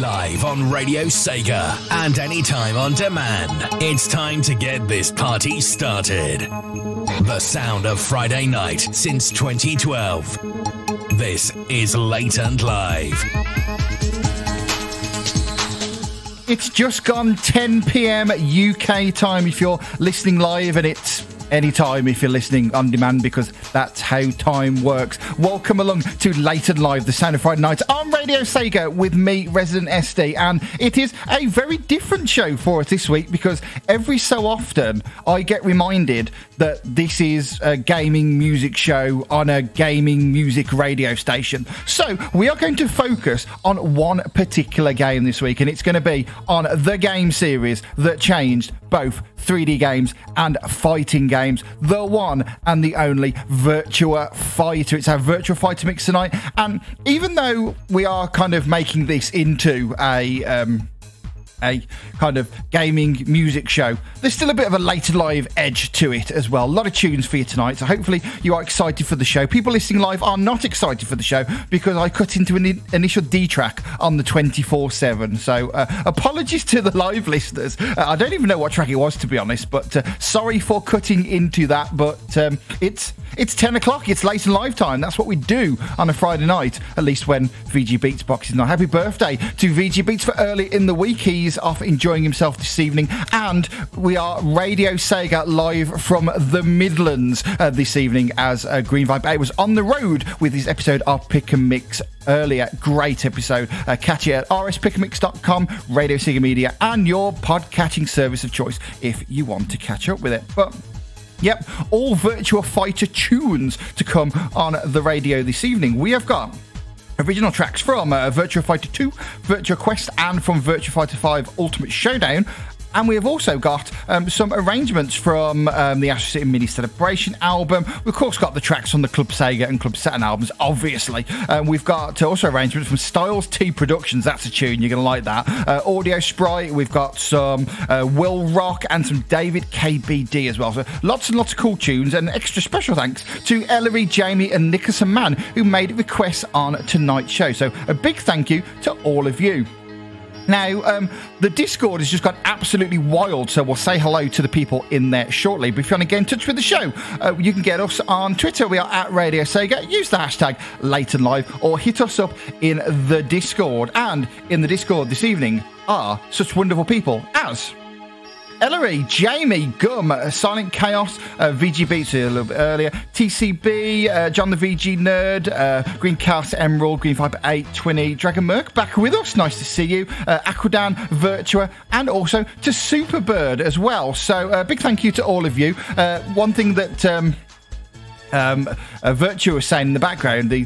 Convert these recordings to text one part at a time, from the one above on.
Live on Radio Sega and anytime on demand. It's time to get this party started. The sound of Friday night since 2012. This is Late and Live. It's just gone 10 p.m. UK time if you're listening live, and it's anytime if you're listening on demand because that's how time works. Welcome along to Late and Live, the sound of Friday night on Radio Sega with me, Resident SD. And it is a very different show for us this week because every so often I get reminded that this is a gaming music show on a gaming music radio station. So we are going to focus on one particular game this week, and it's going to be on the game series that changed both 3D games and fighting games. The one and the only Virtua Fighter. It's our Virtua Fighter mix tonight. And even though we are kind of making this into a. Um, a kind of gaming music show. There's still a bit of a later live edge to it as well. A lot of tunes for you tonight, so hopefully you are excited for the show. People listening live are not excited for the show because I cut into an initial D track on the 24 7. So uh, apologies to the live listeners. Uh, I don't even know what track it was to be honest, but uh, sorry for cutting into that. But um, it's it's 10 o'clock. It's late in live time. That's what we do on a Friday night, at least when VG Beats boxes on. Happy birthday to VG Beats for early in the week. He's off enjoying himself this evening. And we are Radio Sega live from the Midlands uh, this evening as uh, Green Vibe 8 was on the road with his episode of Pick and Mix earlier. Great episode. Uh, catch it at rspickamix.com, Radio Sega Media, and your podcatching service of choice if you want to catch up with it. But Yep, all Virtua Fighter tunes to come on the radio this evening. We have got original tracks from uh, Virtua Fighter 2, Virtua Quest, and from Virtua Fighter 5 Ultimate Showdown. And we have also got um, some arrangements from um, the Astro City Mini Celebration album. We've, of course, got the tracks from the Club Sega and Club Saturn albums, obviously. Um, we've got also arrangements from Styles T Productions. That's a tune. You're going to like that. Uh, Audio Sprite. We've got some uh, Will Rock and some David KBD as well. So lots and lots of cool tunes. And extra special thanks to Ellery, Jamie, and Nicholas Mann who made requests on tonight's show. So a big thank you to all of you. Now, um, the Discord has just gone absolutely wild, so we'll say hello to the people in there shortly. But if you want to get in touch with the show, uh, you can get us on Twitter. We are at Radio Sega. Use the hashtag Late and Live or hit us up in the Discord. And in the Discord this evening are such wonderful people as Ellery, Jamie, Gum, uh, Silent Chaos, uh, VG Beats a little bit earlier, TCB, uh, John the VG Nerd, uh, Green Chaos Emerald, Green Viper 8, Twinny, Dragon Merc back with us. Nice to see you. Uh, Aquadan, Virtua, and also to Superbird as well. So, uh, big thank you to all of you. Uh, one thing that. Um, um, Virtua was saying in the background, the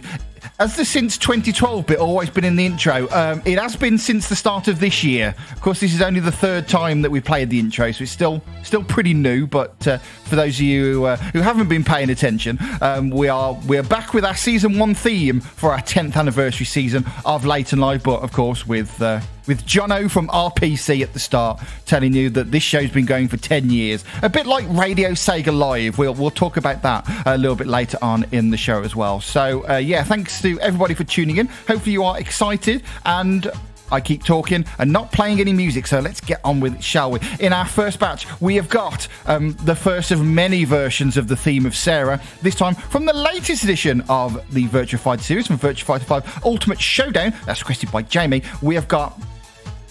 has the since 2012 bit always been in the intro? Um, it has been since the start of this year. Of course, this is only the third time that we've played the intro, so it's still still pretty new. But uh, for those of you who, uh, who haven't been paying attention, um, we are we're back with our season one theme for our 10th anniversary season of Late and Live. But of course, with uh, with Jono from RPC at the start telling you that this show's been going for 10 years. A bit like Radio Sega Live. We'll, we'll talk about that a little bit later on in the show as well. So, uh, yeah, thanks to everybody for tuning in. Hopefully, you are excited and I keep talking and not playing any music, so let's get on with it, shall we? In our first batch, we have got um, the first of many versions of the theme of Sarah, this time from the latest edition of the Virtua Fighter series, from Virtua Fighter 5 Ultimate Showdown. That's requested by Jamie. We have got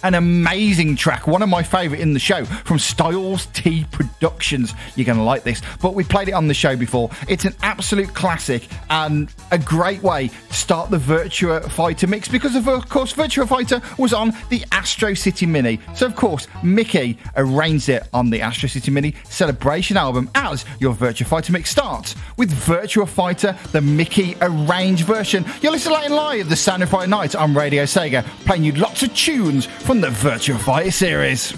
an amazing track, one of my favourite in the show from Styles T Productions. You're going to like this, but we played it on the show before. It's an absolute classic and a great way to start the Virtua Fighter mix because, of, course, Virtua Fighter was on the Astro City Mini. So, of course, Mickey arranged it on the Astro City Mini Celebration album as your Virtua Fighter mix starts with Virtua Fighter, the Mickey arranged version. You're listening live the Sound of Friday Night on Radio Sega, playing you lots of tunes from from the Virtua Fighter series.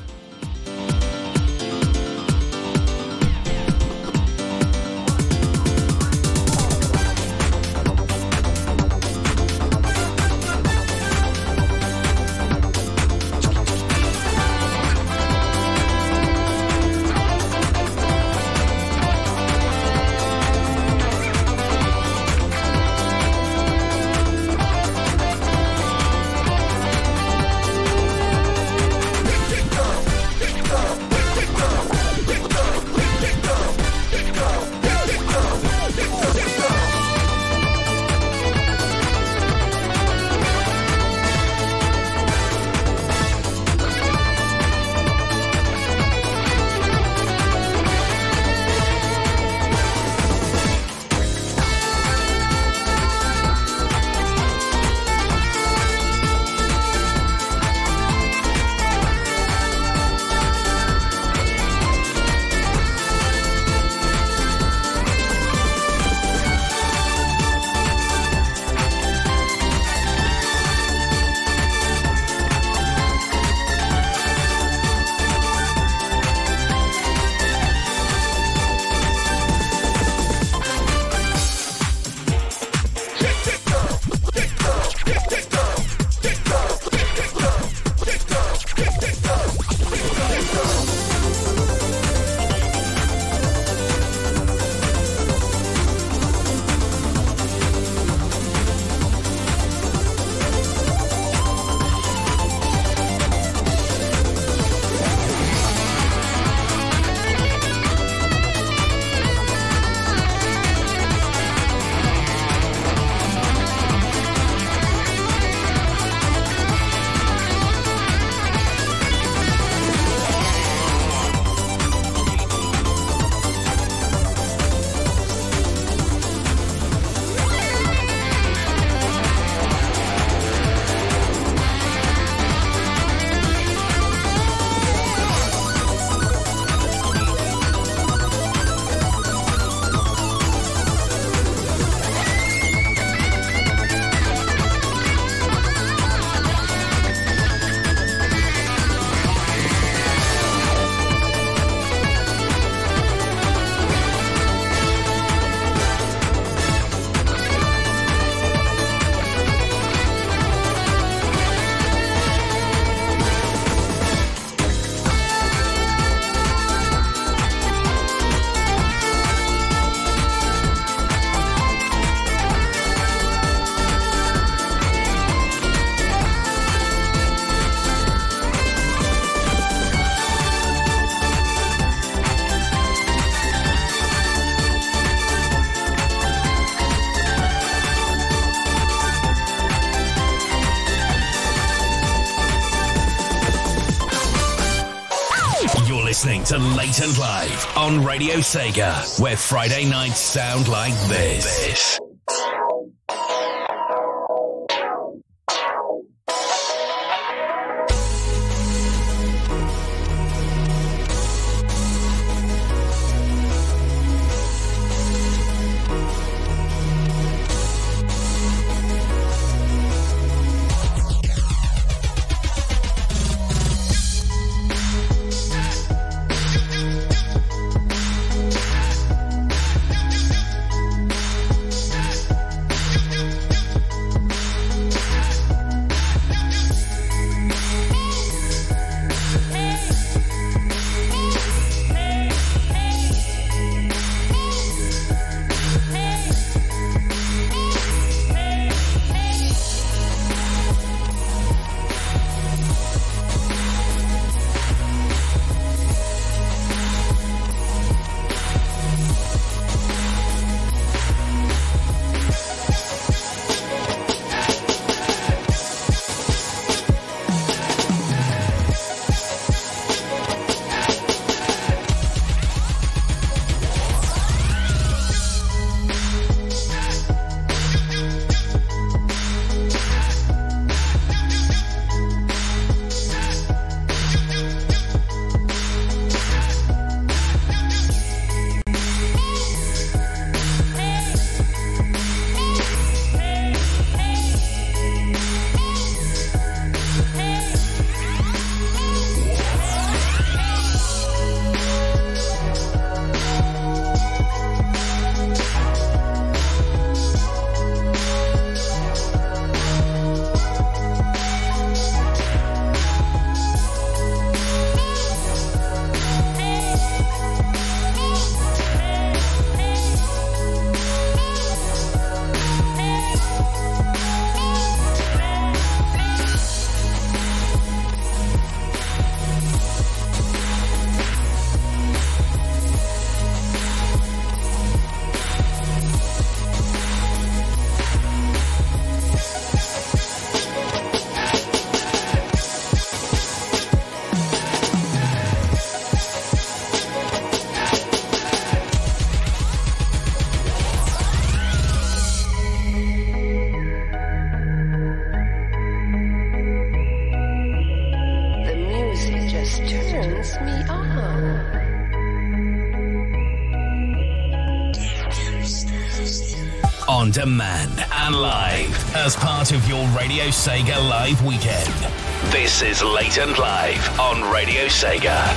Late and Live on Radio Sega, where Friday nights sound like this. this. Demand and live as part of your Radio Sega Live weekend. This is Late and Live on Radio Sega.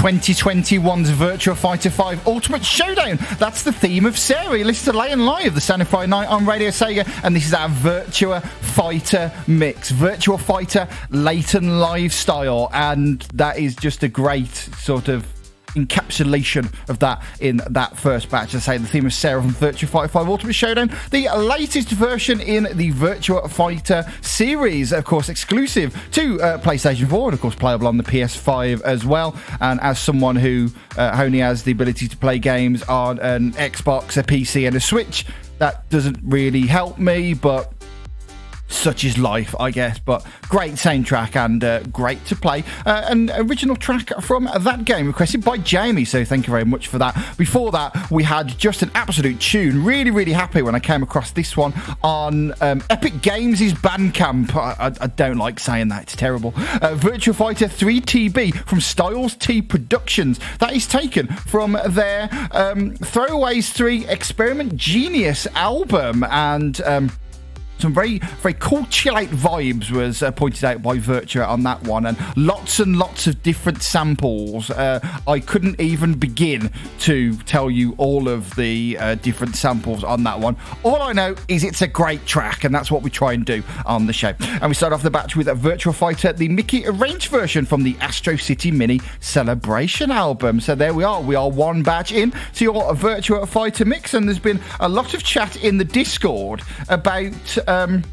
2021's Virtua Fighter 5 Ultimate Showdown. That's the theme of Sarah. Listen to Late Live, the of Friday Night on Radio Sega, and this is our Virtua Fighter mix. Virtua Fighter Late and Live style, and that is just a great sort of encapsulation of that in that first batch. I say the theme of Sarah from Virtua Fighter 5 Ultimate Showdown, the latest version in the Virtua Fighter series, of course, exclusive to uh, PlayStation 4 and, of course, playable on the PS5 as well. And as someone who uh, only has the ability to play games on an Xbox, a PC, and a Switch, that doesn't really help me, but such is life, I guess. But great soundtrack and uh, great to play. Uh, an original track from that game requested by Jamie, so thank you very much for that. Before that, we had just an absolute tune. Really, really happy when I came across this one on um, Epic Games' Bandcamp. I, I, I, don't like saying that, it's terrible. Uh, Virtua Fighter 3TB from Styles T Productions. That is taken from their um, Throwaways 3 Experiment Genius album and. Um, some very very cool chill out vibes was uh, pointed out by Virtua on that one, and lots and lots of different samples. Uh, I couldn't even begin to tell you all of the uh, different samples on that one. All I know is it's a great track, and that's what we try and do on the show. And we start off the batch with a Virtua Fighter, the Mickey arranged version from the Astro City Mini Celebration album. So there we are. We are one batch in to your Virtua Fighter mix, and there's been a lot of chat in the Discord about um,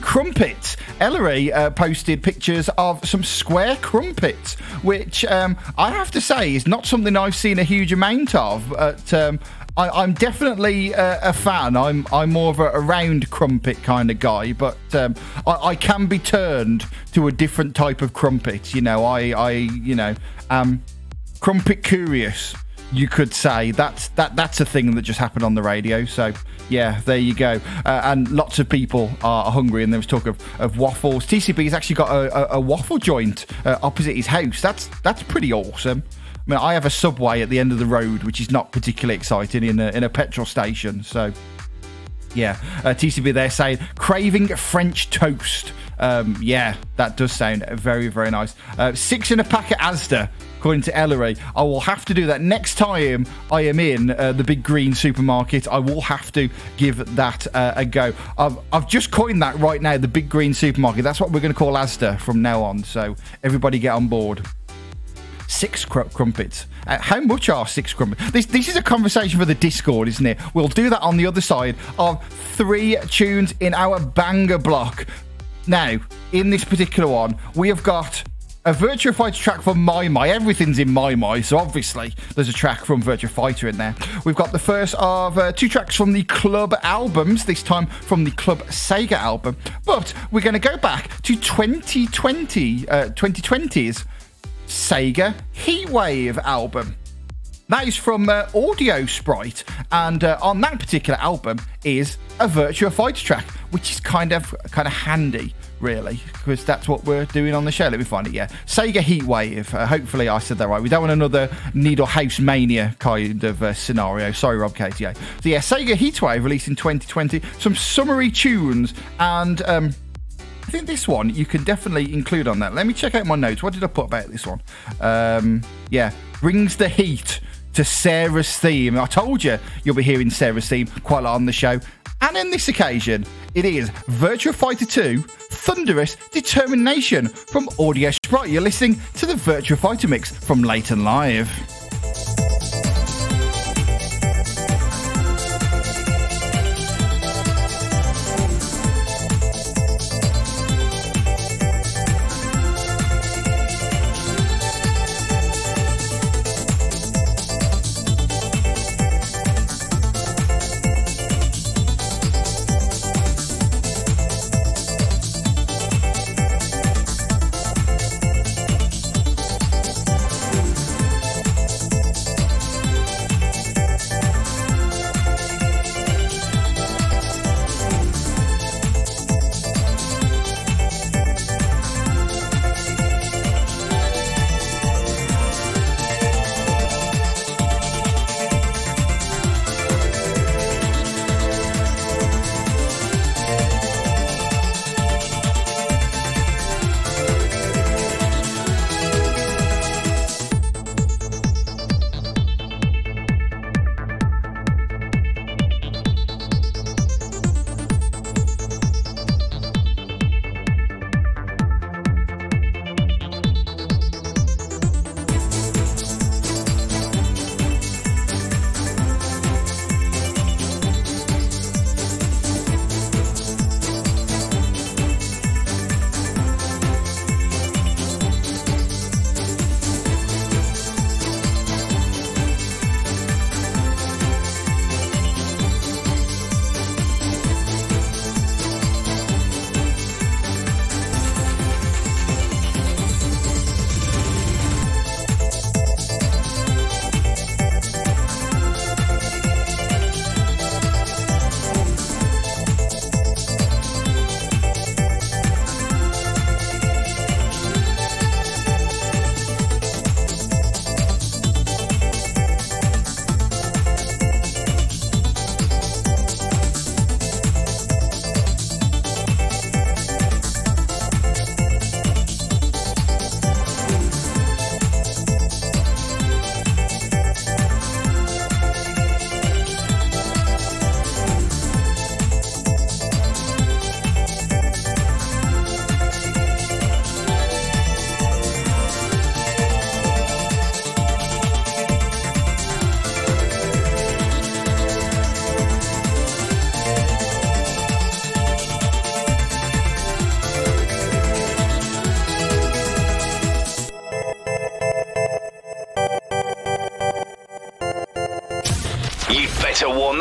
crumpets. Ellery uh, posted pictures of some square crumpets, which um, I have to say is not something I've seen a huge amount of. But um, I, am definitely uh, a fan. I'm I'm more of a, a round crumpet kind of guy, but um, I, I, can be turned to a different type of crumpet. You know, I I you know um, crumpet curious you could say that's that that's a thing that just happened on the radio. So yeah, there you go. Uh, and lots of people are hungry, and there was talk of, of waffles. TCB's actually got a, a, a waffle joint uh, opposite his house. That's that's pretty awesome. I mean, I have a subway at the end of the road, which is not particularly exciting in a in a petrol station. So yeah, uh, TCB they're saying craving French toast. Um, yeah, that does sound very, very nice. Uh, six in a pack at Asda, according to Ellery. I will have to do that next time I am in uh, the big green supermarket. I will have to give that uh, a go. I've, I've just coined that right now, the big green supermarket. That's what we're going to call Asda from now on. So everybody get on board six cr- crumpets. Uh, how much are six crumpets? This this is a conversation for the Discord, isn't it? We'll do that on the other side of three tunes in our banger block. Now, in this particular one, we have got a Virtua Fighter track from maimai. Everything's in maimai, so obviously there's a track from Virtua Fighter in there. We've got the first of uh, two tracks from the Club albums, this time from the Club Sega album. But we're going to go back to 2020, uh, 2020's Sega Heatwave album. That is from uh, Audio Sprite, and uh, on that particular album is a Virtua Fighter track, which is kind of kind of handy, really, because that's what we're doing on the show. Let me find it. Yeah, Sega Heatwave. Uh, hopefully, I said that right. We don't want another Needle House Mania kind of uh, scenario. Sorry, Rob KTA. So yeah, Sega Heatwave released in 2020. Some summary tunes and. Um, I think this one you can definitely include on that. Let me check out my notes. What did I put about this one? Um, yeah, brings the heat to Sarah's theme. I told you you'll be hearing Sarah's theme quite a lot on the show. And in this occasion, it is Virtua Fighter 2 Thunderous Determination from Audio Sprite. You're listening to the Virtua Fighter mix from Late and Live.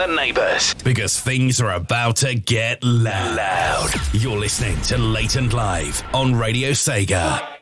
The neighbors because things are about to get loud. You're listening to Late and Live on Radio Sega.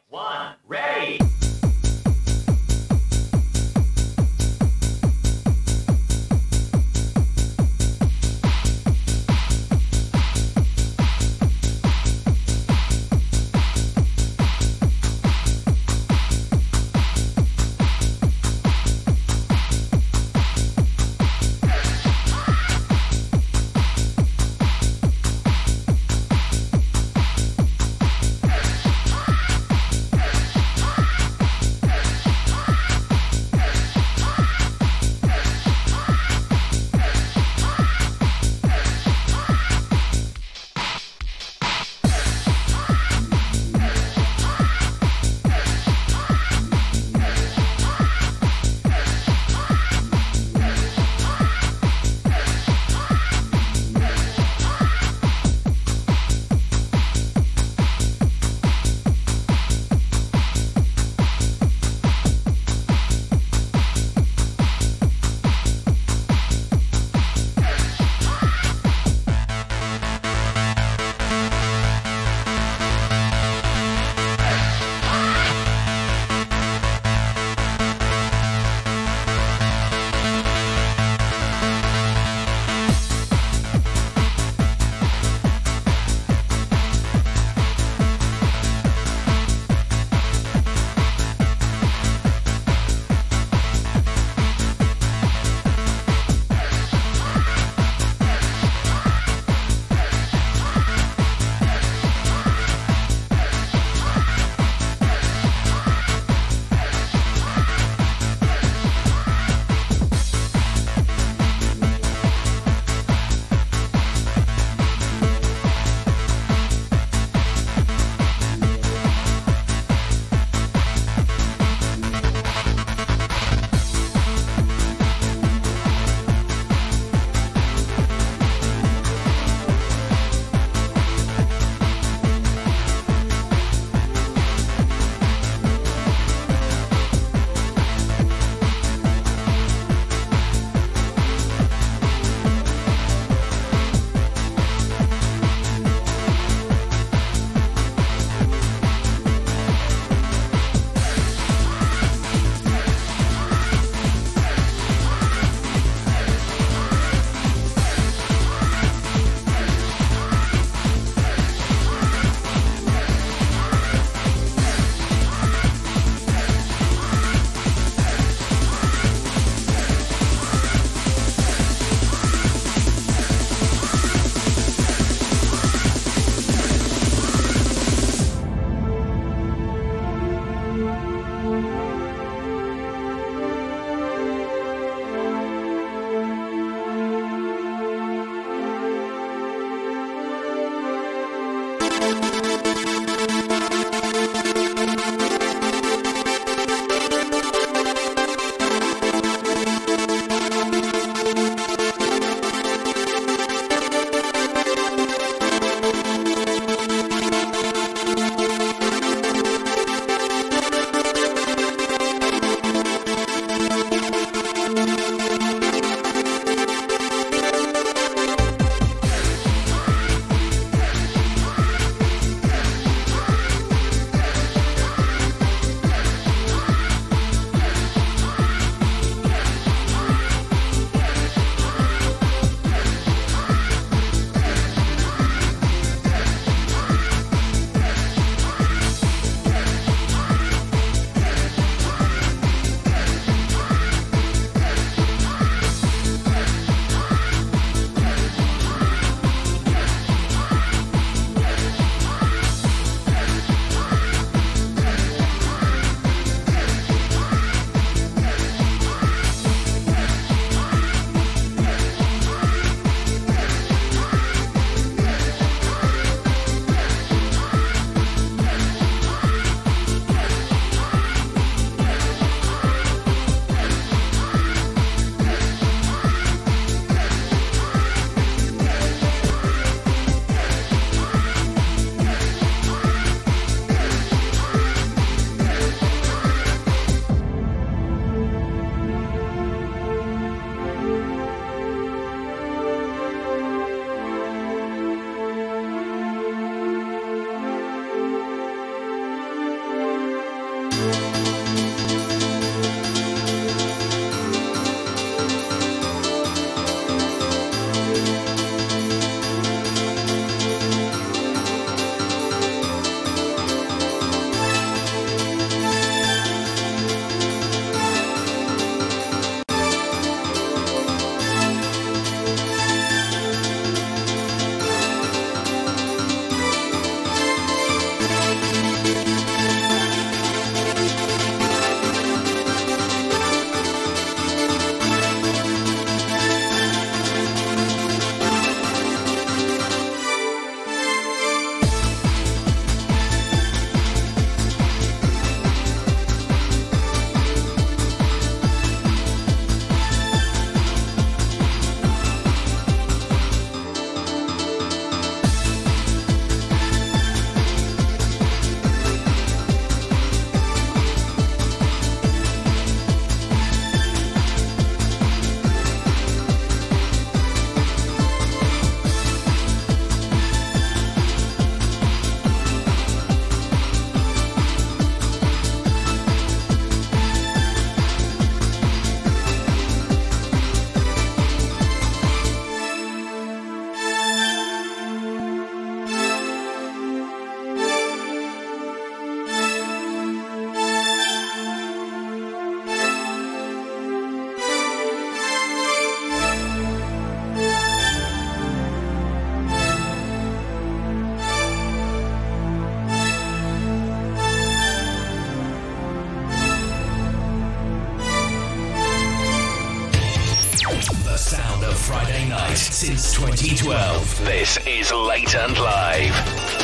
since 2012. This is Late and Live.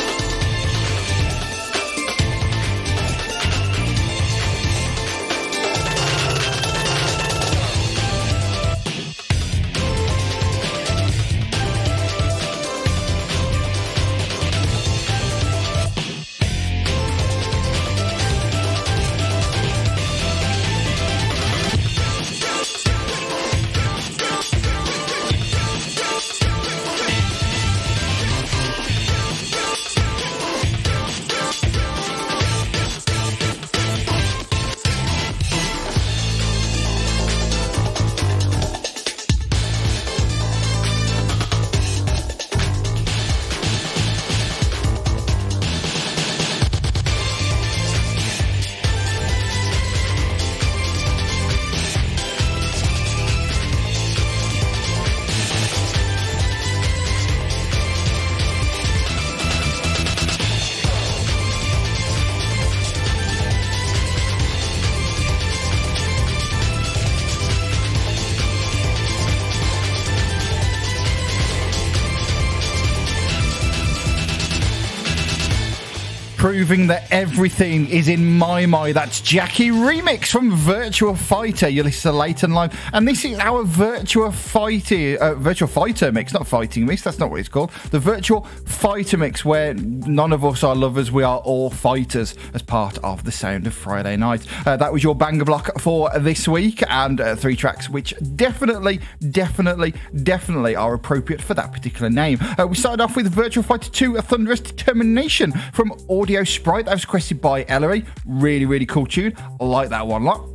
That everything is in my mind. That's Jackie Remix from Virtual Fighter. You listen to Late and Live, and this is our Virtual Fighter, uh, Virtua Fighter mix, not fighting mix. That's not what it's called. The Virtual Fighter mix, where none of us are lovers, we are all fighters as part of the sound of Friday night. Uh, that was your banger block for this week, and uh, three tracks which definitely, definitely, definitely are appropriate for that particular name. Uh, we started off with Virtual Fighter 2: A Thunderous Determination from Audio Sprite. That was requested by Ellery. Really, really cool tune. I like that one a lot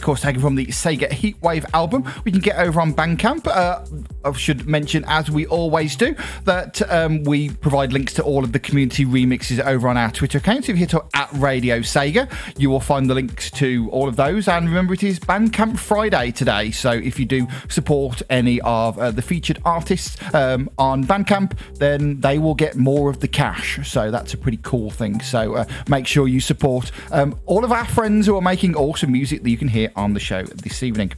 of course, taken from the Sega Heatwave album. We can get over on Bandcamp. Uh, I should mention, as we always do, that um, we provide links to all of the community remixes over on our Twitter account. So if you hit up at Radio Sega, you will find the links to all of those. And remember, it is Bandcamp Friday today. So if you do support any of uh, the featured artists um, on Bandcamp, then they will get more of the cash. So that's a pretty cool thing. So uh, make sure you support um, all of our friends who are making awesome music that you can hear on the show this evening.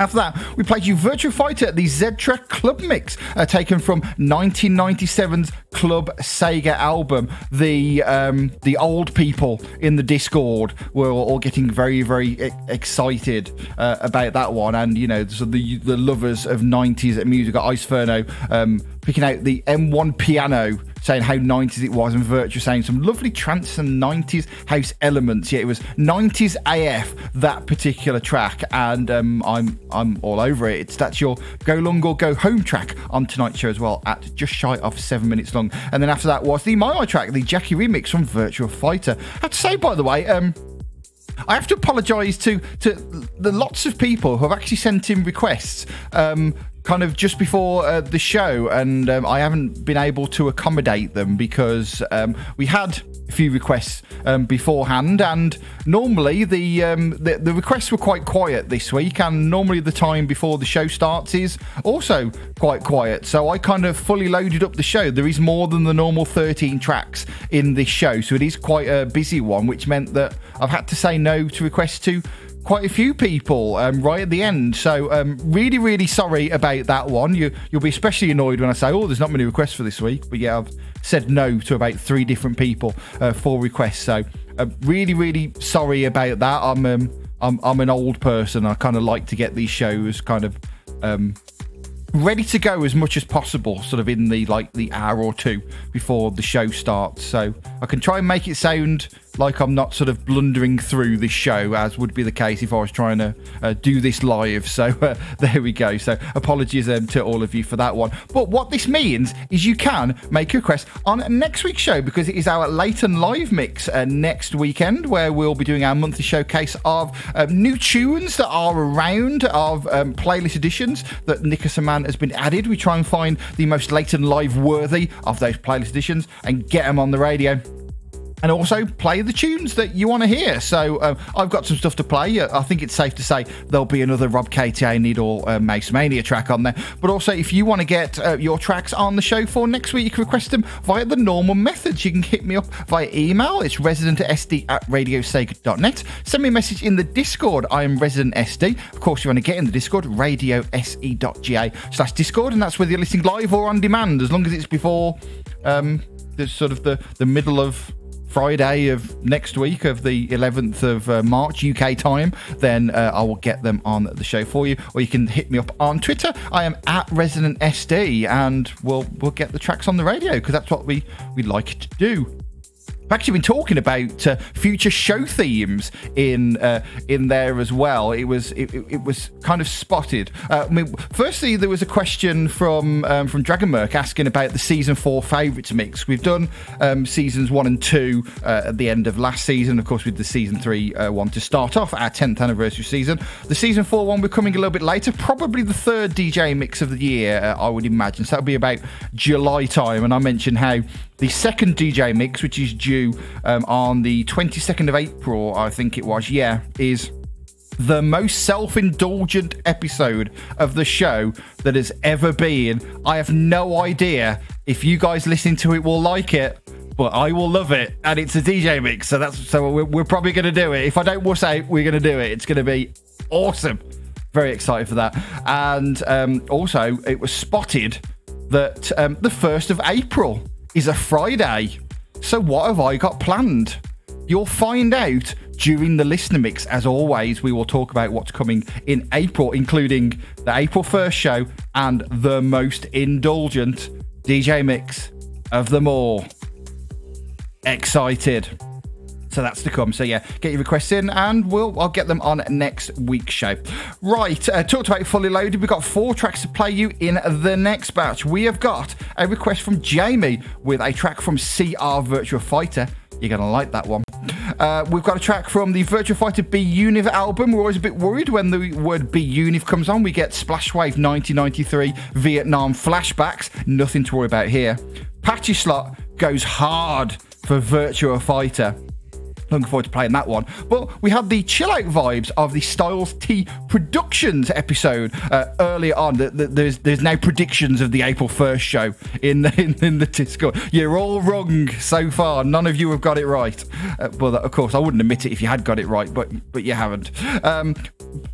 After that, we played you Virtual Fighter, the Z-Track Club Mix, uh, taken from 1997's Club Sega album. The um, the old people in the Discord were all getting very, very e- excited uh, about that one, and you know, so the the lovers of 90s music, Ice Ferno um, picking out the M1 piano saying how 90s it was, and Virtua saying some lovely trance and 90s house elements. Yeah, it was 90s AF that particular track, and um, I'm I'm all over it. It's that's your go long or go home track on tonight's show as well, at just shy of seven minutes long. And then after that was the My track, the Jackie remix from Virtual Fighter. I have to say, by the way, um, I have to apologise to to the lots of people who have actually sent in requests. Um, kind of just before uh, the show, and um, I haven't been able to accommodate them because um, we had a few requests um, beforehand, and normally the, um, the, the requests were quite quiet this week, and normally the time before the show starts is also quite quiet. So I kind of fully loaded up the show. There is more than the normal 13 tracks in this show, so it is quite a busy one, which meant that I've had to say no to requests to quite a few people um, right at the end. So um, really, really sorry about that one. You you'll be especially annoyed when I say, oh, there's not many requests for this week. But yeah, I've said no to about three different people uh, for requests. So uh, really, really sorry about that. I'm um, I'm I'm an old person. I kind of like to get these shows kind of um, ready to go as much as possible, sort of in the like the hour or two before the show starts. So I can try and make it sound like I'm not sort of blundering through this show, as would be the case if I was trying to uh, do this live. So uh, there we go. So apologies um, to all of you for that one. But what this means is you can make a request on next week's show because it is our late and live mix uh, next weekend, where we'll be doing our monthly showcase of um, new tunes that are around, of um, playlist editions that Nicholas Man has been added. We try and find the most late and live worthy of those playlist editions and get them on the radio. And also play the tunes that you want to hear. So um, I've got some stuff to play. I think it's safe to say there'll be another Rob KTA Needle uh, Mace Mania track on there. But also, if you want to get uh, your tracks on the show for next week, you can request them via the normal methods. You can hit me up via email. It's residentsd at radiosega.net. Send me a message in the Discord. I am Resident SD. Of course, you want to get in the Discord, radiose.ga slash Discord, and that's whether you're listening live or on demand, as long as it's before um, the sort of the, the middle of Friday of next week of the 11th of uh, March UK time, then uh, I will get them on the show for you. Or you can hit me up on Twitter. I am at Resident SD, and we'll we'll get the tracks on the radio because that's what we we like to do. I've actually been talking about uh, future show themes in uh, in there as well. It was it, it was kind of spotted. Uh, I mean, firstly, there was a question from um, from Dragonmerk asking about the season four favourites mix. We've done um, seasons one and two uh, at the end of last season, of course, with the season three uh, one to start off our tenth anniversary season. The season four one we're coming a little bit later, probably the third DJ mix of the year, uh, I would imagine. So that'll be about July time. And I mentioned how the second DJ mix, which is due um, on the 22nd of April, I think it was, yeah, is the most self indulgent episode of the show that has ever been. I have no idea if you guys listening to it will like it. But I will love it, and it's a DJ mix, so that's so we're, we're probably going to do it. If I don't wuss out, we're going to do it. It's going to be awesome. Very excited for that. And um, also, it was spotted that um, the first of April is a Friday. So, what have I got planned? You'll find out during the listener mix. As always, we will talk about what's coming in April, including the April 1st show and the most indulgent DJ mix of them all. Excited. So that's to come. So yeah, get your requests in, and we'll I'll get them on next week's show. Right, uh, talked about fully loaded. We've got four tracks to play you in the next batch. We have got a request from Jamie with a track from CR Virtua Fighter. You're gonna like that one. Uh, we've got a track from the Virtua Fighter B Univ album. We're always a bit worried when the word B Univ comes on. We get Splashwave 1993 Vietnam flashbacks. Nothing to worry about here. Pachislot goes hard for Virtua Fighter. Looking forward to playing that one. But we had the chill out vibes of the Styles T Productions episode uh, earlier on. There's there's now predictions of the April 1st show in the, in, in the Discord. You're all wrong so far. None of you have got it right. Uh, well, of course, I wouldn't admit it if you had got it right, but but you haven't. Um,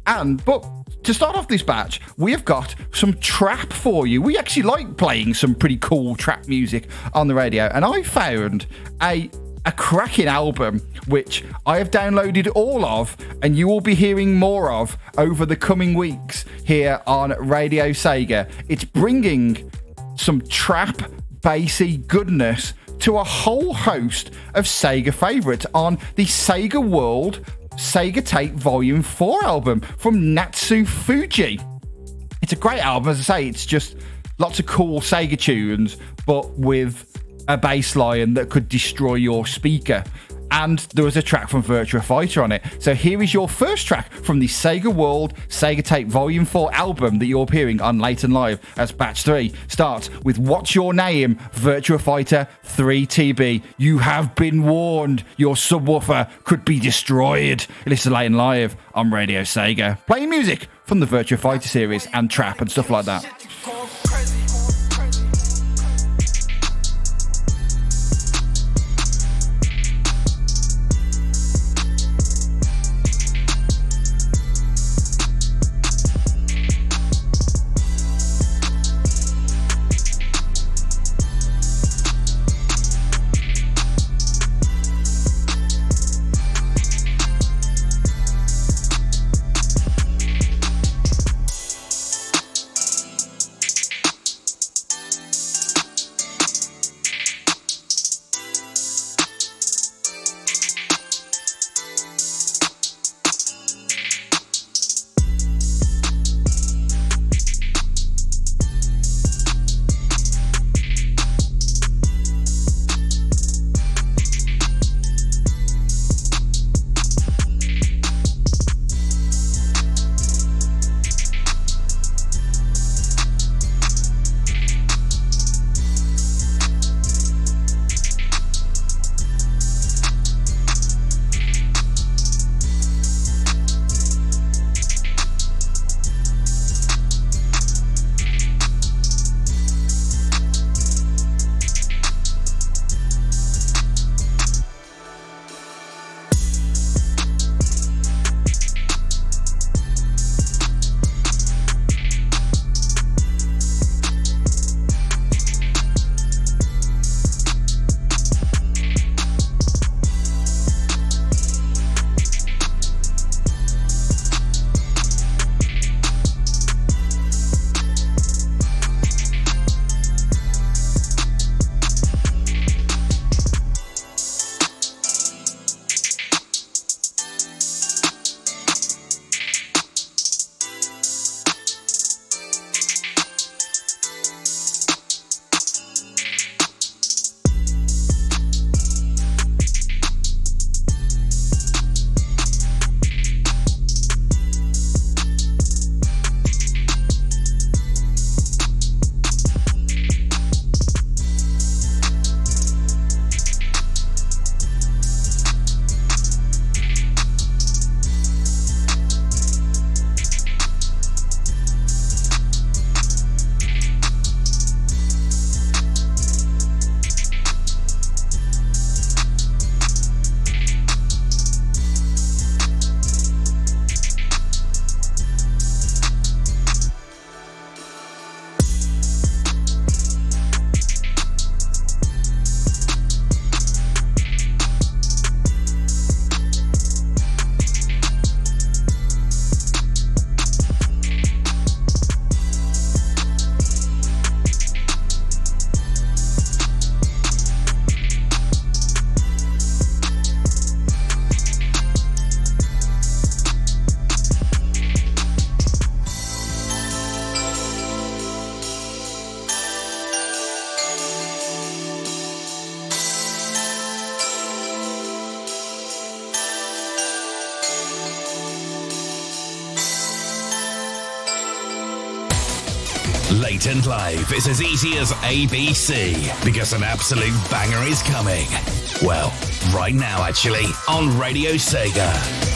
and but to start off this batch, we have got some trap for you. We actually like playing some pretty cool trap music on the radio, and I found a a cracking album which I have downloaded all of, and you will be hearing more of over the coming weeks here on Radio Sega. It's bringing some trap, bassy goodness to a whole host of Sega favourites on the Sega World Sega Tape Volume 4 album from Natsu Fuji. It's a great album, as I say, it's just lots of cool Sega tunes, but with a bass line that could destroy your speaker. And there was a track from Virtua Fighter on it. So here is your first track from the Sega World Sega Tape Volume 4 album that you're hearing on Late and Live as Batch 3 starts with What's Your Name? Virtua Fighter 3TB. You have been warned. Your subwoofer could be destroyed. Listen Late and Live on Radio Sega. Playing music from the Virtua Fighter series and trap and stuff like that. Live is as easy as ABC because an absolute banger is coming. Well, right now, actually, on Radio Sega.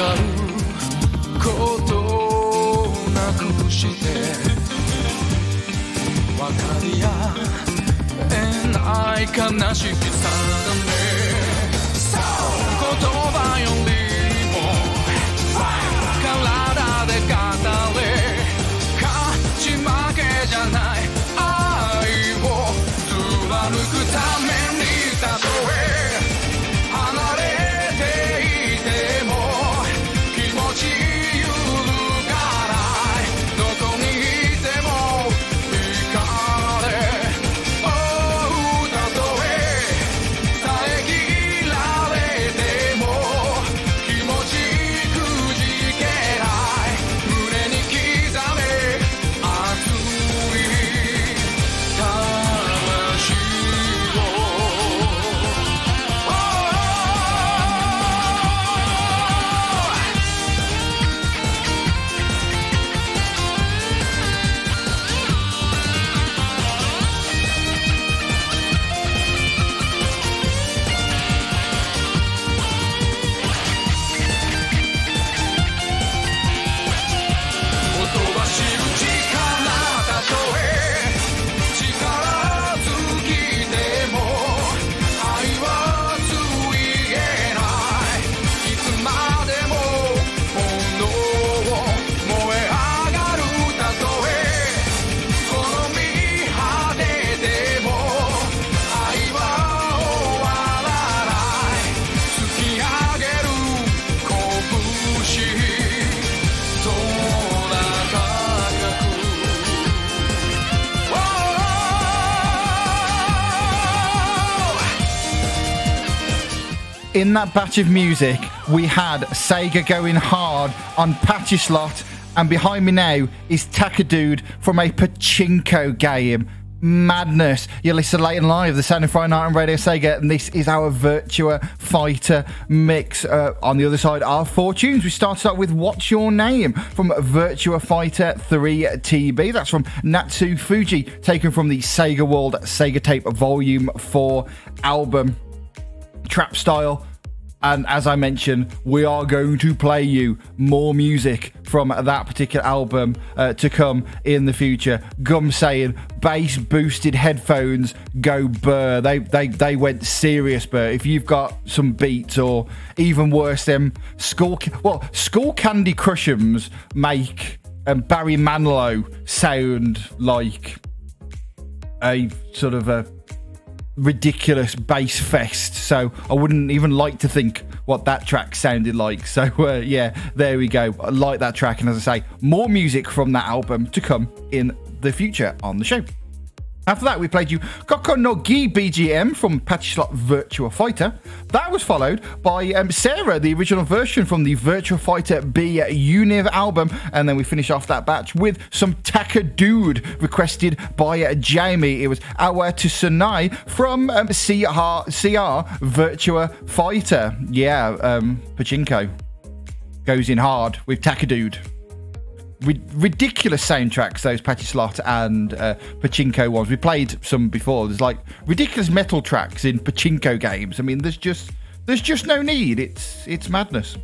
かることなくして分かり合えない悲しみさだね言葉より In that batch of music, we had Sega going hard on Pachislot, and behind me now is Takadude from a Pachinko game. Madness. You listen late and live, the Sound of Friday Night on Radio Sega, and this is our Virtua Fighter mix. Uh, on the other side are four tunes. We started out with What's Your Name from Virtua Fighter 3 TB. That's from Natsu Fuji, taken from the Sega World Sega Tape Volume 4 album trap style. And as I mentioned, we are going to play you more music from that particular album uh, to come in the future. Gum saying bass boosted headphones go burr. They they they went serious burr. If you've got some beats or even worse, them school well Skullcandy crushums make um, Barry Manilow sound like a sort of a ridiculous bass fest. So I wouldn't even like to think what that track sounded like. So uh, yeah, there we go. I like that track, and as I say, more music from that album to come in the future on the show. After that, we played you Koko no Gi BGM from Pachislot Virtua Fighter. That was followed by um, Sarah, the original version from the Virtua Fighter B Univ album. And then we finish off that batch with some Taka Dude requested by uh, Jamie. It was Awa to Sunai from um, CR, CR Virtua Fighter. Yeah, um, Pachinko goes in hard with Taka Dude ri- ridiculous soundtracks those Pachislot and uh, Pachinko ones. We played some before. There's like ridiculous metal tracks in Pachinko games. I mean, there's just there's just no need. It's it's madness.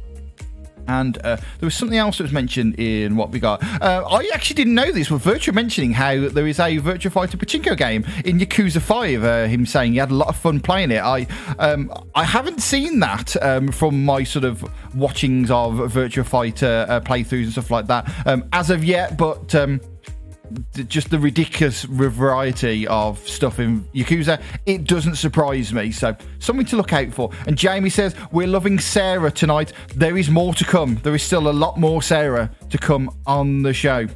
And uh, there was something else that was mentioned in what we got. Uh, I actually didn't know this. Well, Virtua mentioning how there is a Virtua Fighter Pachinko game in Yakuza Five. Uh, him saying he had a lot of fun playing it. I um, I haven't seen that um, from my sort of watchings of Virtua Fighter uh, playthroughs and stuff like that um, as of yet. But um, just the ridiculous variety of stuff in Yakuza, it doesn't surprise me. So, something to look out for. And Jamie says, We're loving Sarah tonight. There is more to come. There is still a lot more Sarah to come on the show.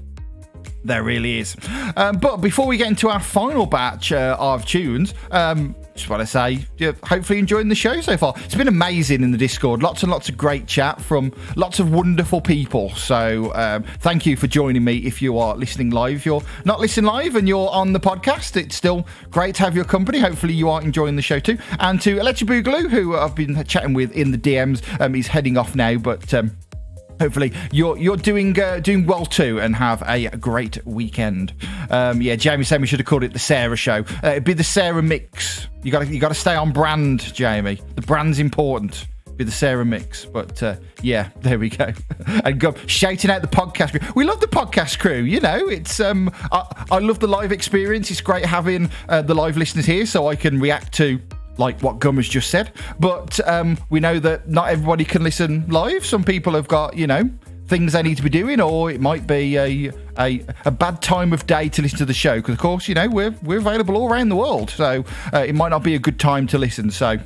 There really is. Um, but before we get into our final batch uh, of tunes, um, just want to say, yeah, hopefully enjoying the show so far. It's been amazing in the Discord. Lots and lots of great chat from lots of wonderful people. So um, thank you for joining me if you are listening live. If you're not listening live and you're on the podcast, it's still great to have your company. Hopefully you are enjoying the show too. And to Electric Boogaloo, who I've been chatting with in the DMs, um, he's heading off now, but... Um, hopefully you're you're doing uh, doing well too and have a great weekend um, yeah jamie said we should have called it the sarah show uh, it'd be the sarah mix you gotta you gotta stay on brand jamie the brand's important be the Sarah mix. But uh, yeah, there we go. and go shouting out the podcast crew. We love the podcast crew. You know, it's um, I, I love the live experience. It's great having uh, the live listeners here, so I can react to like what Gum has just said. But um, we know that not everybody can listen live. Some people have got you know things they need to be doing, or it might be a a, a bad time of day to listen to the show. Because of course, you know we're we're available all around the world, so uh, it might not be a good time to listen. So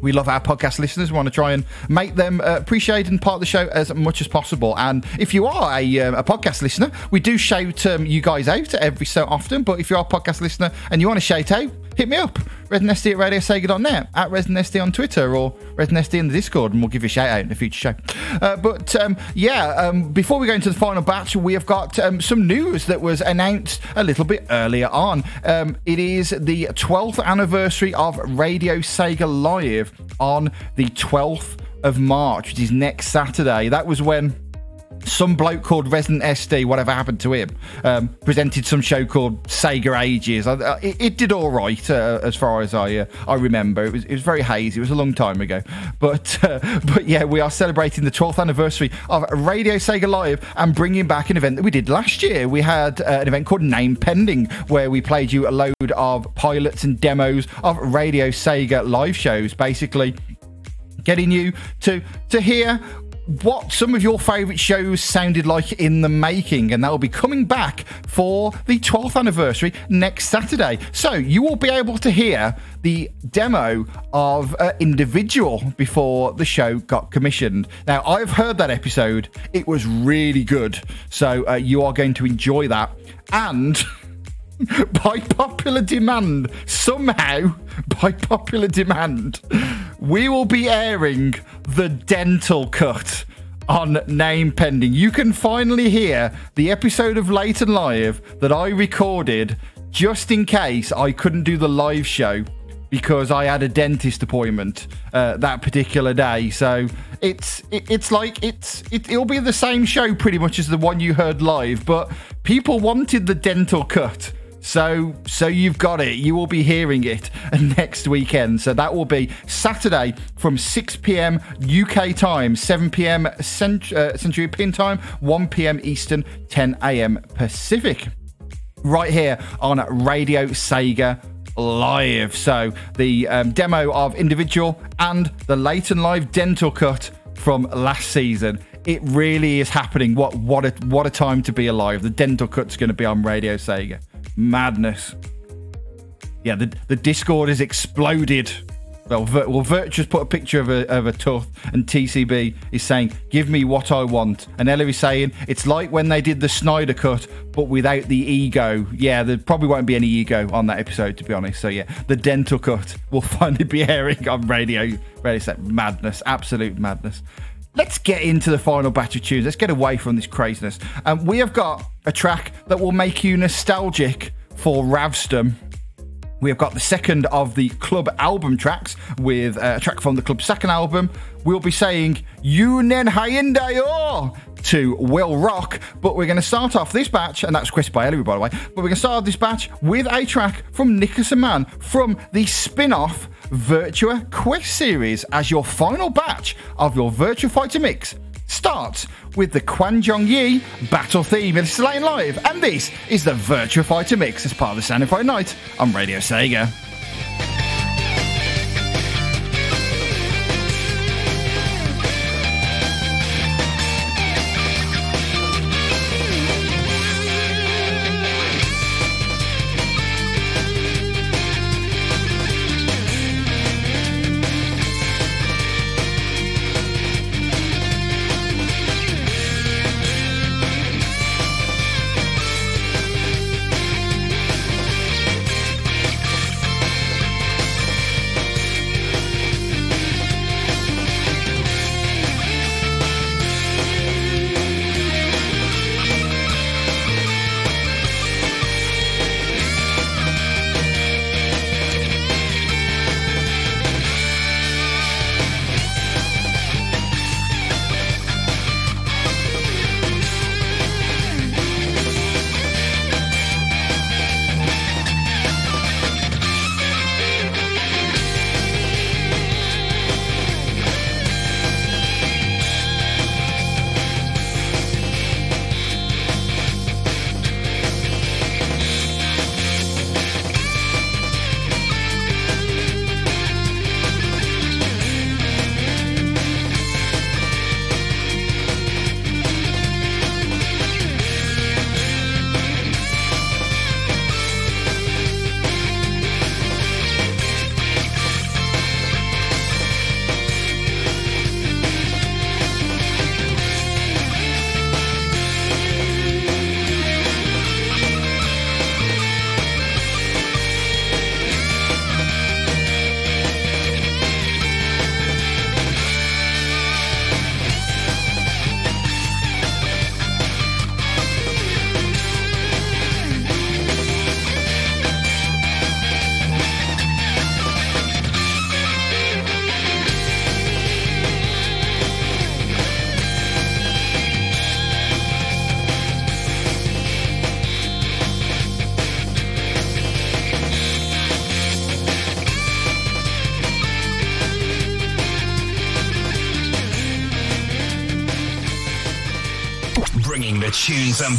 we love our podcast listeners. We want to try and make them uh, appreciate and part of the show as much as possible. And if you are a, um, a podcast listener, we do shout um, you guys out every so often. But if you are a podcast listener and you want to shout out, hit me up. ResidentSD at RadioSega.net, at ResidentSD on Twitter, or ResidentSD in the Discord, and we'll give you a shout out in a future show. Uh, but um, yeah, um, before we go into the final batch, we have got um, some news that was announced a little bit earlier on. Um, it is the 12th anniversary of Radio Sega Live on the 12th of March, which is next Saturday. That was when some bloke called Resident SD, whatever happened to him, um, presented some show called Sega Ages. I, it, it, did all right uh, as far as I uh, I remember. It was it was very hazy. It was a long time ago, but uh, but yeah, we are celebrating the 12th anniversary of Radio Sega Live and bringing back an event that we did last year. We had uh, an event called Name Pending, where we played you a load of pilots and demos of Radio Sega live shows, basically getting you to to hear what some of your favourite shows sounded like in the making, and that will be coming back for the 12th anniversary next Saturday. So you will be able to hear the demo of uh, Individual before the show got commissioned. Now, I've heard that episode, it was really good. So uh, you are going to enjoy that. And. by popular demand, somehow, by popular demand, we will be airing the dental cut on Name Pending. You can finally hear the episode of Late and Live that I recorded just in case I couldn't do the live show because I had a dentist appointment uh, that particular day. So it's it, it's like it's it, it'll be the same show pretty much as the one you heard live, but people wanted the dental cut. So, so you've got it. You will be hearing it next weekend. So that will be Saturday from 6 p.m. UK time, 7 p.m. Cent- uh, Central European time, 1 p.m. Eastern, 10 a.m. Pacific. Right here on Radio Sega Live. So the um, demo of Individual and the late and live dental cut from last season it really is happening. What what a what a time to be alive. The dental cut's going to be on Radio Sega. Madness. Yeah, the, the Discord has exploded. Well, Vir- well, Virtuous put a picture of a, of a tooth, and TCB is saying, Give me what I want. And Ella is saying, It's like when they did the Snyder cut, but without the ego. Yeah, there probably won't be any ego on that episode, to be honest. So, yeah, the dental cut will finally be airing on radio. Radio set. Madness. Absolute madness let's get into the final batch of tunes. Let's get away from this craziness. Um, we have got a track that will make you nostalgic for Ravstum. We have got the second of the club album tracks with uh, a track from the club's second album. We'll be saying Yunen Hayendayo to Will Rock, but we're going to start off this batch, and that's Chris by Ellery, by the way. But we're going to start off this batch with a track from Nicholas Man from the spin off Virtua Quest series as your final batch of your Virtua Fighter mix starts with the Quan Jong Yi battle theme. It's Lane Live, and this is the Virtua Fighter mix as part of the Saturday Friday night on Radio Sega.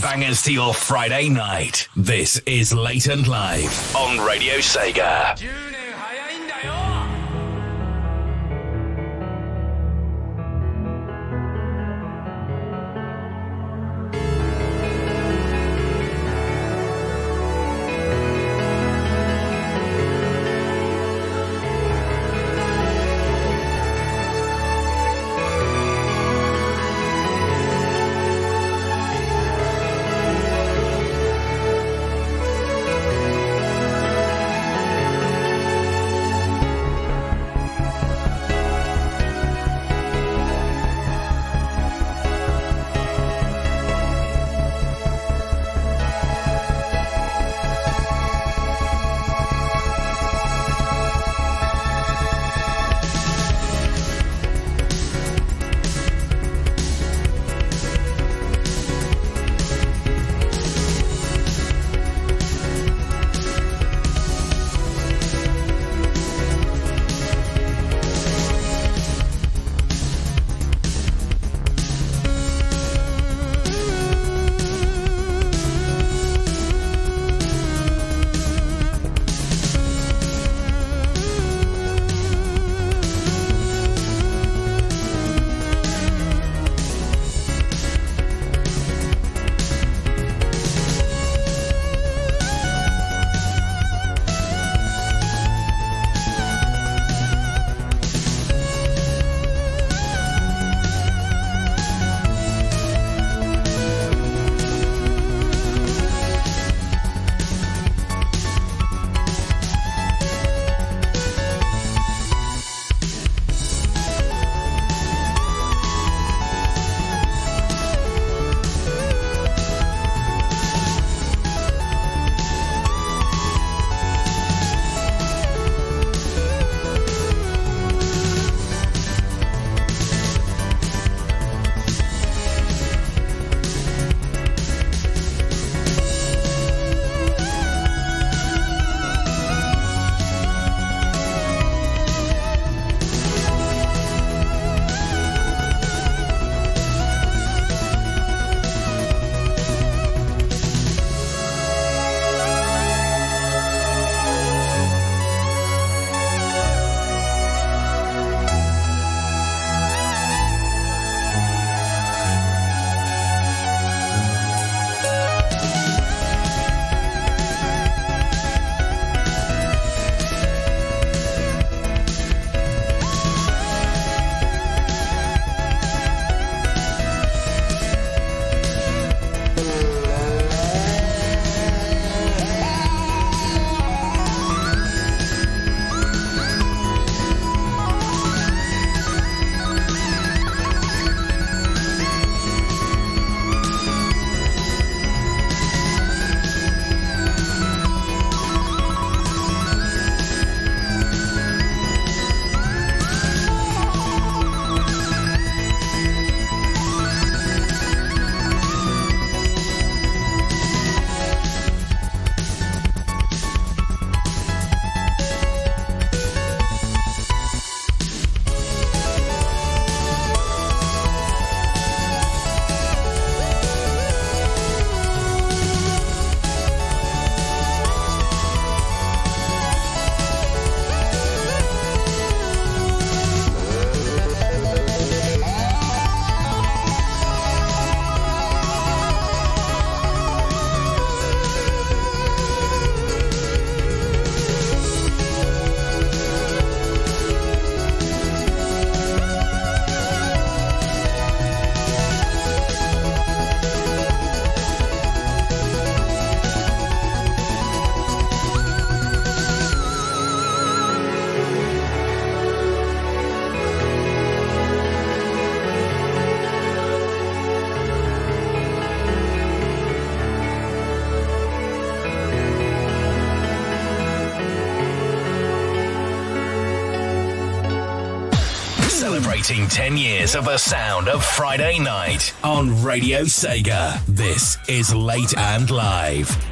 Bangers to your Friday night. This is Late and Live on Radio Sega. 10 10 years of the sound of Friday night on Radio Sega. This is Late and Live.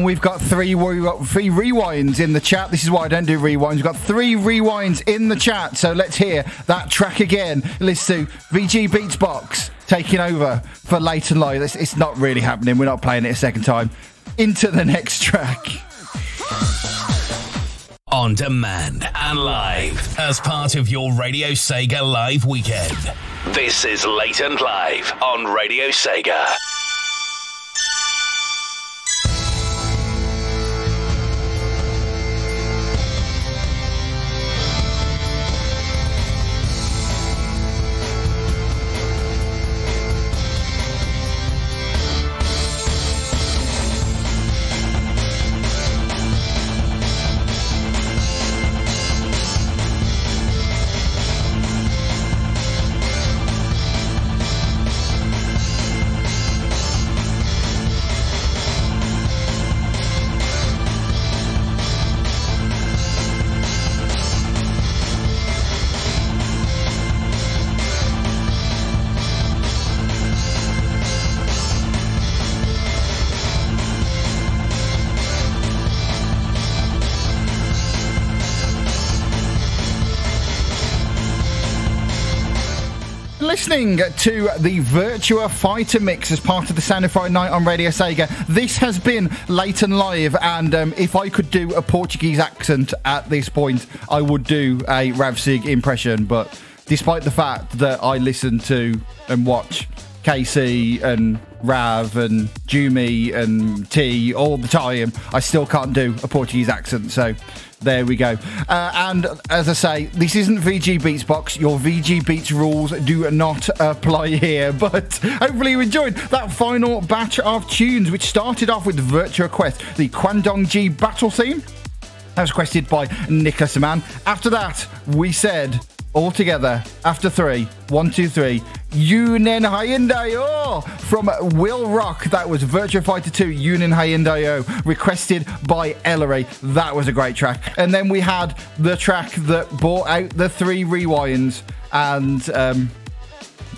And we've got three, re- three rewinds in the chat. This is why I don't do rewinds. We've got three rewinds in the chat. So let's hear that track again. Listen to VG Beats Box taking over for Late and Live. It's, it's not really happening. We're not playing it a second time. Into the next track. On demand and live as part of your Radio Sega Live weekend. This is Late and Live on Radio Sega. Listening to the Virtua Fighter mix as part of the Sound of Friday Night on Radio Sega. This has been late and live, and um, if I could do a Portuguese accent at this point, I would do a Ravsig impression. But despite the fact that I listen to and watch KC and Rav and Jumi and T all the time, I still can't do a Portuguese accent. So there we go. Uh, and as I say, this isn't VG Beats Box. Your VG Beats rules do not apply here. But hopefully you enjoyed that final batch of tunes, which started off with Virtua Quest, the Kwandong G battle theme. That was requested by Nicholas Man. After that, we said all together after three, one, two, three. Yunen Hyundayo from Will Rock. That was Virtua Fighter 2 Yunen Hyundayo, requested by Ellery. That was a great track. And then we had the track that brought out the three rewinds and um,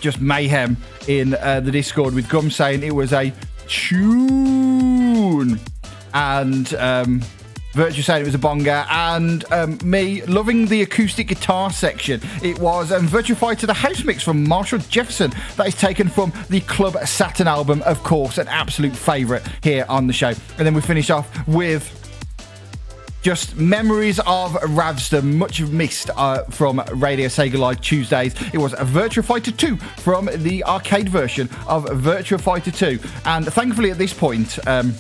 just mayhem in uh, the Discord with Gum saying it was a tune. And um, Virtua saying it was a bonga, and um, me loving the acoustic guitar section. It was um, Virtua Fighter the house mix from Marshall Jefferson that is taken from the Club Saturn album, of course, an absolute favourite here on the show. And then we finish off with just memories of Ravsden, much missed uh, from Radio Sega Live Tuesdays. It was Virtua Fighter 2 from the arcade version of Virtua Fighter 2. And thankfully, at this point, um,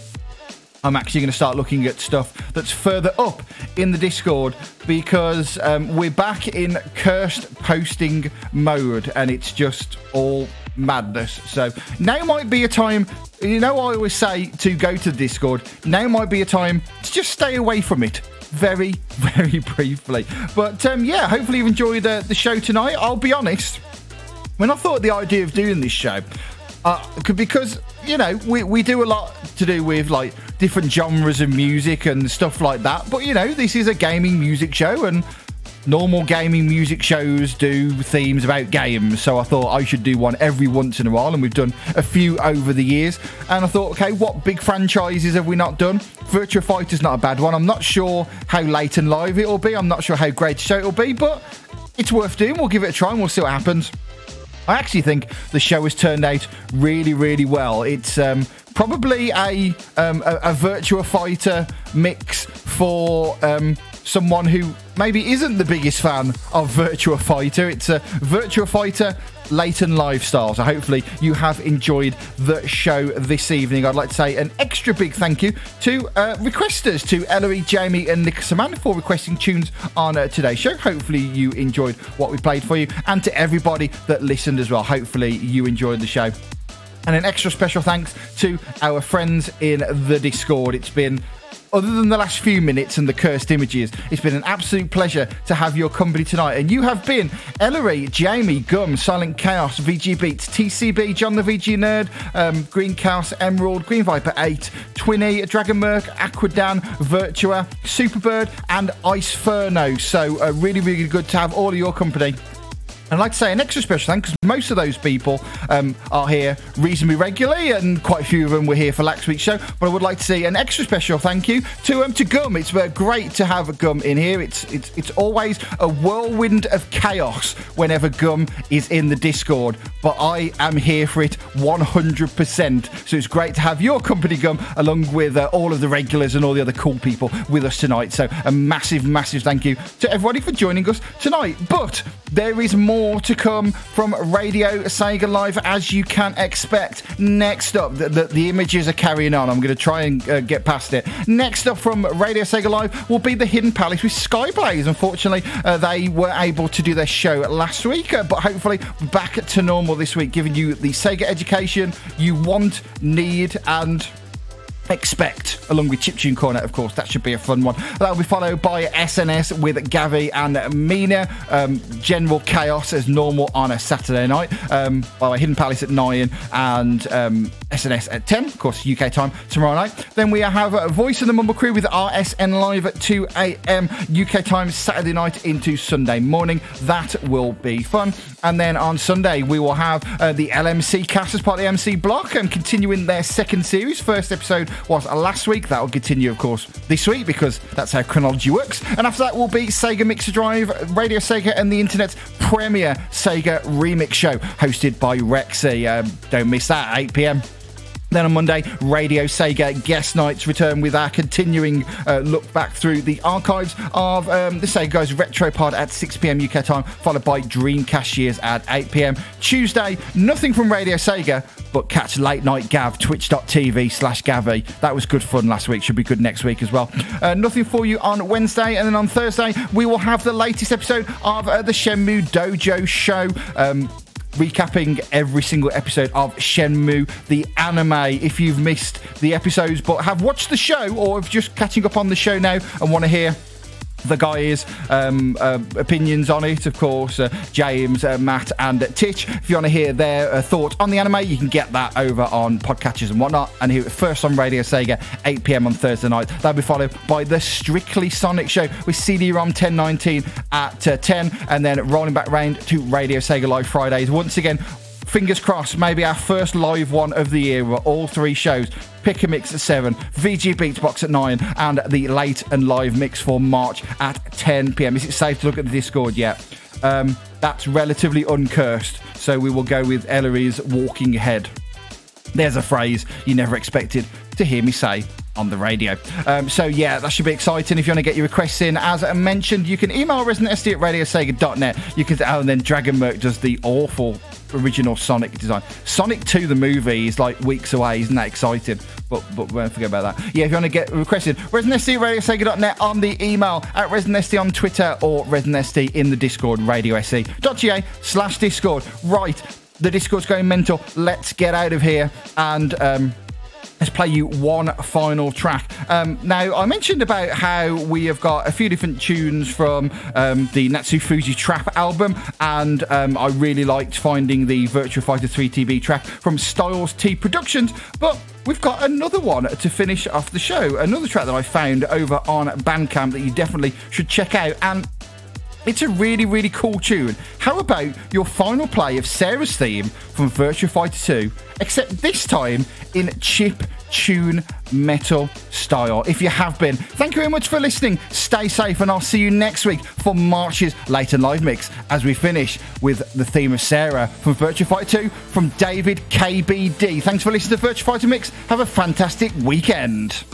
I'm actually going to start looking at stuff that's further up in the Discord because um, we're back in cursed posting mode and it's just all madness. So now might be a time, you know, I always say to go to the Discord, now might be a time to just stay away from it. Very, very briefly. But um, yeah, hopefully you've enjoyed the, the show tonight. I'll be honest, when I thought the idea of doing this show, uh, because you know we, we do a lot to do with like different genres of music and stuff like that. But you know this is a gaming music show and normal gaming music shows do themes about games. So i thought i should do one every once in a while and we've done a few over the years. And i thought okay what big franchises have we not done? Virtua fighter's not a bad one. I'm not sure how late and live it'll be. I'm not sure how great a show it'll be but it's worth doing. We'll give it a try and we'll see what happens I actually think the show has turned out really, really well. It's um, probably a, um, a, a Virtua Fighter mix for um, someone who maybe isn't the biggest fan of Virtua Fighter. It's a Virtua Fighter Late and Live style. So hopefully you have enjoyed the show this evening. I'd like to say an extra big thank you to uh, requesters, to Ellery, Jamie, and Nick Samantha for requesting tunes on uh, today's show. Hopefully you enjoyed what we played for you, and to everybody that listened as well. Hopefully you enjoyed the show. And an extra special thanks to our friends in the Discord. It's been other than the last few minutes and the cursed images, it's been an absolute pleasure to have your company tonight. And you have been Ellery, Jamie, Gum, Silent Chaos, VG Beats, TCB, John the VG Nerd, um, Green Chaos, Emerald, Green Viper 8, Twinny, Dragon Merc, Aquadan, Virtua, Superbird, and Ice Furno. So, uh, really, really good to have all of your company I'd like to say an extra special thanks because most of those people um, are here reasonably regularly, and quite a few of them were here for last week's show. But I would like to say an extra special thank you to um, to Gum. It's uh, great to have Gum in here. It's it's it's always a whirlwind of chaos whenever Gum is in the Discord, but I am here for it 100%. So it's great to have your company, Gum, along with uh, all of the regulars and all the other cool people with us tonight. So a massive, massive thank you to everybody for joining us tonight. But there is more more to come from Radio Sega Live, as you can expect. Next up, the, the, the images are carrying on. I'm going to try and uh, get past it. Next up from Radio Sega Live will be the Hidden Palace with Skyblaze. Unfortunately, uh, they were able to do their show last week, uh, but hopefully back to normal this week, giving you the Sega education you want, need, and expect, along with Chiptune Corner, of course. That should be a fun one. That'll be followed by SNS with Gavi and Mina. Um, General Chaos as normal on a Saturday night. Um, by Hidden Palace at 9 and um, SNS at 10, of course, UK time tomorrow night. Then we have Voice of the Mumble Crew with RSN Live at 2 a.m. UK time Saturday night into Sunday morning. That will be fun. And then on Sunday, we will have uh, the LMC cast as part of the MC block and continuing their second series. First episode was last week. That will continue, of course, this week because that's how chronology works. And after that will be Sega Mixer Drive, Radio Sega, and the internet's premier Sega remix show hosted by Rexy. Um, don't miss that, 8 p.m. Then on Monday, Radio Sega guest nights return with our continuing uh, look back through the archives of um, the Sega Guys Retro Pod at 6 pm UK time, followed by Dreamcast Years at 8 pm. Tuesday, nothing from Radio Sega, but catch Late Night Gav, twitch.tv slash Gavi. That was good fun last week, should be good next week as well. Uh, nothing for you on Wednesday, and then on Thursday, we will have the latest episode of uh, the Shenmue Dojo show. Um, recapping every single episode of Shenmue, the anime. If you've missed the episodes but have watched the show or if just catching up on the show now and want to hear the guys' um, uh, opinions on it, of course, uh, James, uh, Matt, and Titch. If you want to hear their uh, thoughts on the anime, you can get that over on podcatchers and whatnot, and hear it first on Radio Sega, 8 pm on Thursday night. That'll be followed by the Strictly Sonic Show with CD-ROM 1019 at uh, 10, and then rolling back round to Radio Sega Live Fridays. Once again, fingers crossed, maybe our first live one of the year with all three shows. Pick a mix at 7, VG Beatsbox at 9, and the late and live mix for March at 10 pm. Is it safe to look at the Discord yet? Um, that's relatively uncursed, so we will go with Ellery's Walking Ahead. There's a phrase you never expected to hear me say on the radio. Um, so yeah, that should be exciting. If you want to get your requests in, as I mentioned, you can email ResidentSD at radiosega.net. You can, oh, and then Dragon Merc does the awful original Sonic design. Sonic 2, the movie, is like weeks away. Isn't that exciting? But but we won't forget about that. Yeah, if you want to get requested, ResidentSD at radiosega.net on the email, at ResidentSD on Twitter, or ResidentSD in the Discord, radiosc.ga slash Discord. Right, the Discord's going mental. Let's get out of here and. Um, let's play you one final track. Um, now, I mentioned about how we have got a few different tunes from um, the Natsu Fuji Trap album, and um, I really liked finding the Virtua Fighter 3 TV track from Styles T Productions, but we've got another one to finish off the show. Another track that I found over on Bandcamp that you definitely should check out, and it's a really, really cool tune. How about your final play of Sarah's theme from Virtua Fighter 2, except this time in chip tune metal style? If you have been, thank you very much for listening. Stay safe, and I'll see you next week for March's late and live mix as we finish with the theme of Sarah from Virtua Fighter 2 from David KBD. Thanks for listening to Virtua Fighter Mix. Have a fantastic weekend.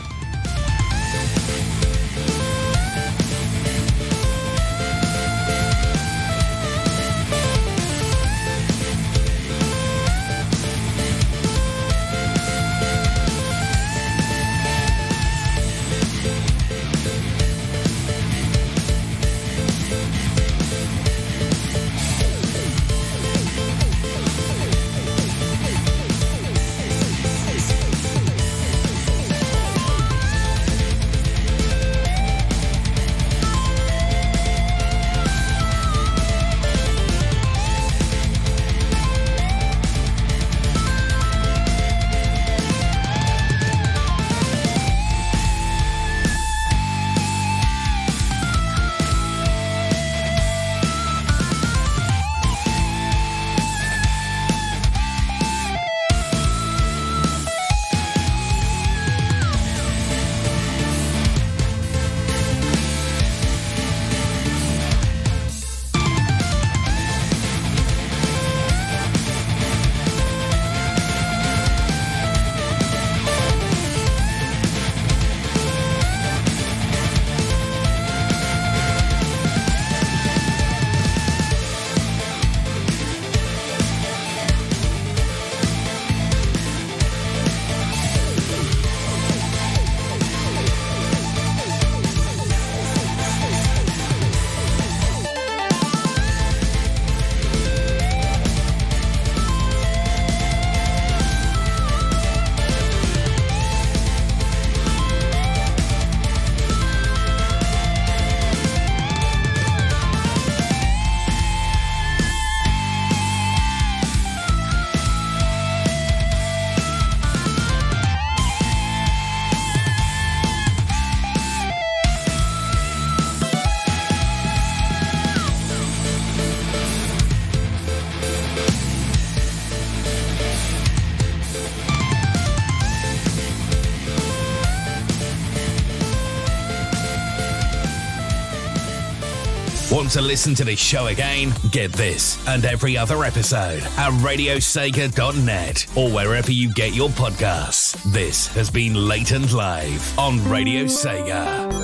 Want to listen to this show again? Get this and every other episode at radiosega.net or wherever you get your podcasts. This has been Late and Live on Radio Sega.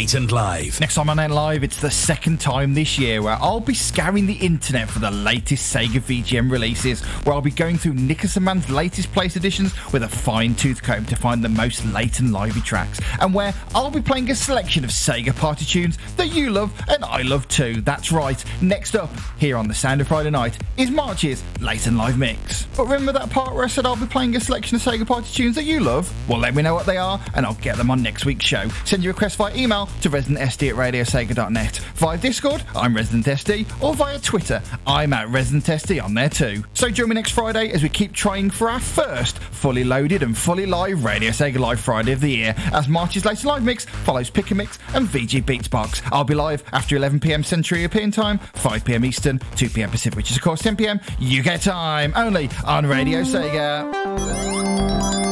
Late and Live. Next time on N Live, it's the second time this year where I'll be scouring the internet for the latest Sega VGM releases, where I'll be going through Nickerson Man's latest place editions with a fine tooth comb to find the most latent lively tracks, and where I'll be playing a selection of Sega party tunes that you love and I love too. That's right. Next up, here on the Sound of Friday Night, is March's Late and Live Mix. But remember that part where I said I'll be playing a selection of Sega party tunes that you love? Well, let me know what they are, and I'll get them on next week's show. Send your request via email to residentsd at radiosega.net. Via Discord, I'm ResidentSD, or via Twitter, I'm at ResidentSD on there too. So join me next Friday as we keep trying for our first fully loaded and fully live Radio Sega Live Friday of the year, as March's latest live mix follows Pick a Mix and VG Beatsbox. I'll be live after 11pm Central European Time, 5pm Eastern, 2pm Pacific, which is of course 10pm UK time, only on Radio Sega.